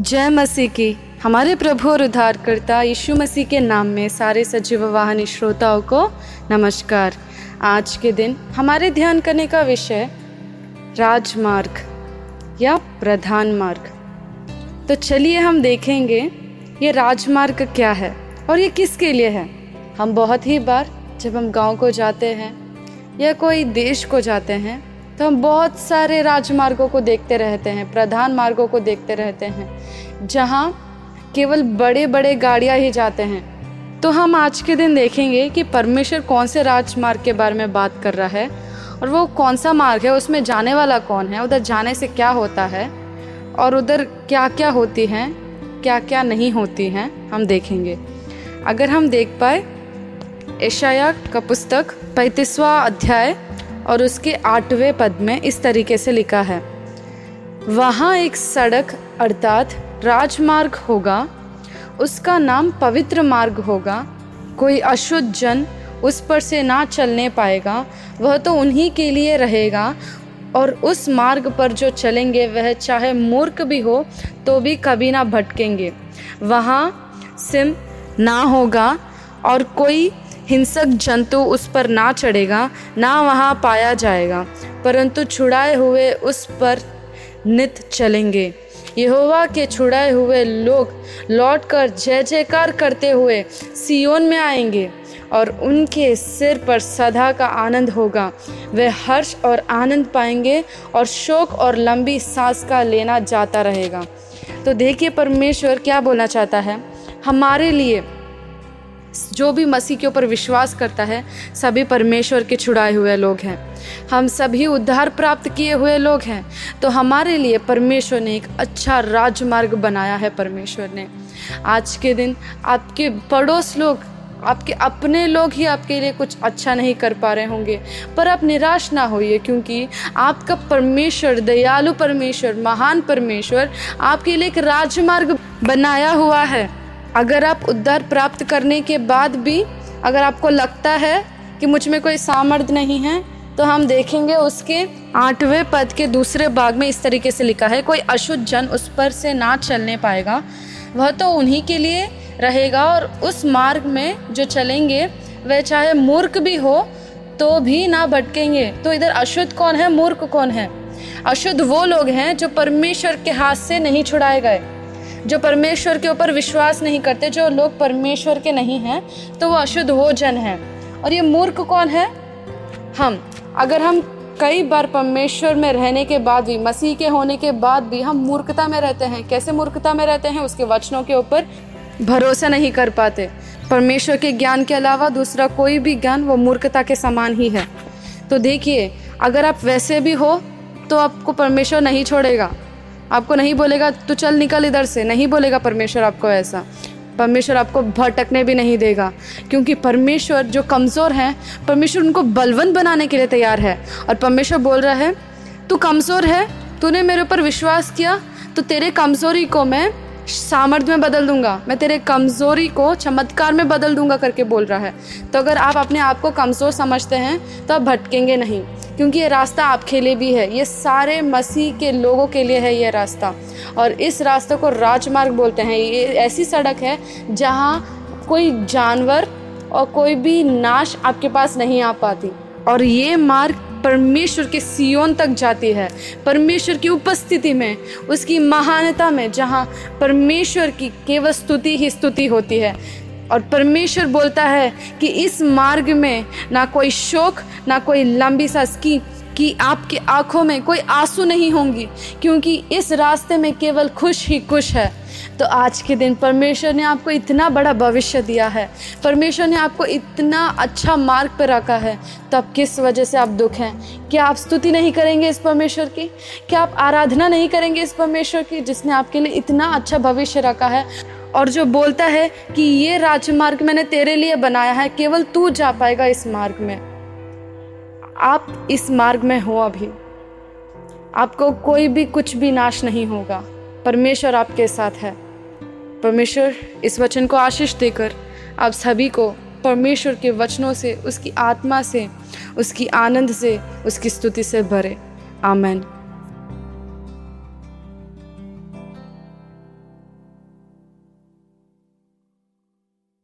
जय मसीह की। हमारे प्रभु और उद्धारकर्ता यीशु मसीह के नाम में सारे सजीव वाहनी श्रोताओं को नमस्कार। आज के दिन हमारे ध्यान करने का विषय राजमार्ग या प्रधान मार्ग। तो चलिए हम देखेंगे ये राजमार्ग क्या है और ये किसके लिए है। हम बहुत ही बार जब हम गाँव को जाते हैं या कोई देश को जाते हैं तो हम बहुत सारे राजमार्गों को देखते रहते हैं, प्रधान मार्गों को देखते रहते हैं, जहाँ केवल बड़े बड़े गाड़ियाँ ही जाते हैं। तो हम आज के दिन देखेंगे कि परमेश्वर कौन से राजमार्ग के बारे में बात कर रहा है और वो कौन सा मार्ग है, उसमें जाने वाला कौन है, उधर जाने से क्या होता है और उधर क्या क्या होती हैं क्या क्या नहीं होती हैं, हम देखेंगे। अगर हम देख पाए एशाया का पुस्तक पैंतीसवा अध्याय और उसके आठवें पद में इस तरीके से लिखा है। वहाँ एक सड़क, अर्थात राजमार्ग होगा। उसका नाम पवित्र मार्ग होगा। कोई अशुद्ध जन उस पर से ना चलने पाएगा। वह तो उन्हीं के लिए रहेगा और उस मार्ग पर जो चलेंगे, वह चाहे मूर्ख भी हो तो भी कभी ना भटकेंगे। वहाँ सिम ना होगा और कोई हिंसक जंतु उस पर ना चढ़ेगा, ना वहाँ पाया जाएगा, परंतु छुड़ाए हुए उस पर नित चलेंगे। यहोवा के छुड़ाए हुए लोग लौटकर जय जयकार करते हुए सियोन में आएँगे और उनके सिर पर सदा का आनंद होगा। वे हर्ष और आनंद पाएँगे और शोक और लंबी सांस का लेना जाता रहेगा। तो देखिए, परमेश्वर क्या बोलना चाहता है? हमारे लिए जो भी मसीह के ऊपर विश्वास करता है, सभी परमेश्वर के छुड़ाए हुए लोग हैं। हम सभी उद्धार प्राप्त किए हुए लोग हैं तो हमारे लिए परमेश्वर ने एक अच्छा राजमार्ग बनाया है परमेश्वर ने। आज के दिन आपके पड़ोस लोग, आपके अपने लोग ही आपके लिए कुछ अच्छा नहीं कर पा रहे होंगे। पर आप निराश ना होइए, क्योंकि आपका परमेश्वर, दयालु परमेश्वर, महान परमेश्वर आपके लिए एक राजमार्ग बनाया हुआ है। अगर आप उद्धार प्राप्त करने के बाद भी अगर आपको लगता है कि मुझमें कोई सामर्थ्य नहीं है तो हम देखेंगे उसके आठवें पद के दूसरे भाग में इस तरीके से लिखा है, कोई अशुद्ध जन उस पर से ना चलने पाएगा। वह तो उन्हीं के लिए रहेगा और उस मार्ग में जो चलेंगे, वह चाहे मूर्ख भी हो तो भी ना भटकेंगे। तो इधर अशुद्ध कौन है, मूर्ख कौन है? अशुद्ध वो लोग हैं जो परमेश्वर के हाथ से नहीं छुड़ाए गए। जो परमेश्वर के ऊपर विश्वास नहीं करते, जो लोग परमेश्वर के नहीं हैं तो वो अशुद्ध वो जन है। और ये मूर्ख कौन है? हम। अगर हम कई बार परमेश्वर में रहने के बाद भी, मसीह के होने के बाद भी हम मूर्खता में रहते हैं, कैसे मूर्खता में रहते हैं? उसके वचनों के ऊपर भरोसा नहीं कर पाते। परमेश्वर के ज्ञान के अलावा दूसरा कोई भी ज्ञान वो मूर्खता के समान ही है। तो देखिए, अगर आप वैसे भी हो तो आपको परमेश्वर नहीं छोड़ेगा। आपको नहीं बोलेगा तो चल निकल इधर से। नहीं बोलेगा परमेश्वर आपको ऐसा। परमेश्वर आपको भटकने भी नहीं देगा, क्योंकि परमेश्वर जो कमज़ोर हैं, परमेश्वर उनको बलवंत बनाने के लिए तैयार है। और परमेश्वर बोल रहा है, तू कमज़ोर है, तूने मेरे ऊपर विश्वास किया तो तेरे कमज़ोरी को मैं सामर्थ्य में बदल दूँगा। मैं तेरे कमज़ोरी को चमत्कार में बदल दूँगा, करके बोल रहा है। तो अगर आप अपने आप को कमज़ोर समझते हैं तो आप भटकेंगे नहीं। क्योंकि ये रास्ता आपके लिए भी है। ये सारे मसीह के लोगों के लिए है ये रास्ता। और इस रास्ते को राजमार्ग बोलते हैं। ये ऐसी सड़क है जहाँ कोई जानवर और कोई भी नाश आपके पास नहीं आ पाती। और ये मार्ग परमेश्वर के सियोन तक जाती है। परमेश्वर की उपस्थिति में, उसकी महानता में, जहाँ परमेश्वर की केवल स्तुति ही स्तुति होती है। और परमेश्वर बोलता है कि इस मार्ग में ना कोई शोक, ना कोई लंबी सांस की, कि आपकी आँखों में कोई आँसू नहीं होंगी, क्योंकि इस रास्ते में केवल खुश ही खुश है। तो आज के दिन परमेश्वर ने आपको इतना बड़ा भविष्य दिया है। परमेश्वर ने आपको इतना अच्छा मार्ग पर रखा है। तो किस वजह से आप दुख हैं? क्या आप स्तुति नहीं करेंगे इस परमेश्वर की? क्या आप आराधना नहीं करेंगे इस परमेश्वर की, जिसने आपके लिए इतना अच्छा भविष्य रखा है? और जो बोलता है कि ये राजमार्ग मैंने तेरे लिए बनाया है, केवल तू जा पाएगा इस मार्ग में। आप इस मार्ग में हो अभी। आपको कोई भी कुछ भी नाश नहीं होगा। परमेश्वर आपके साथ है। परमेश्वर इस वचन को आशीष देकर आप सभी को परमेश्वर के वचनों से, उसकी आत्मा से, उसकी आनंद से, उसकी स्तुति से भरे। आमेन।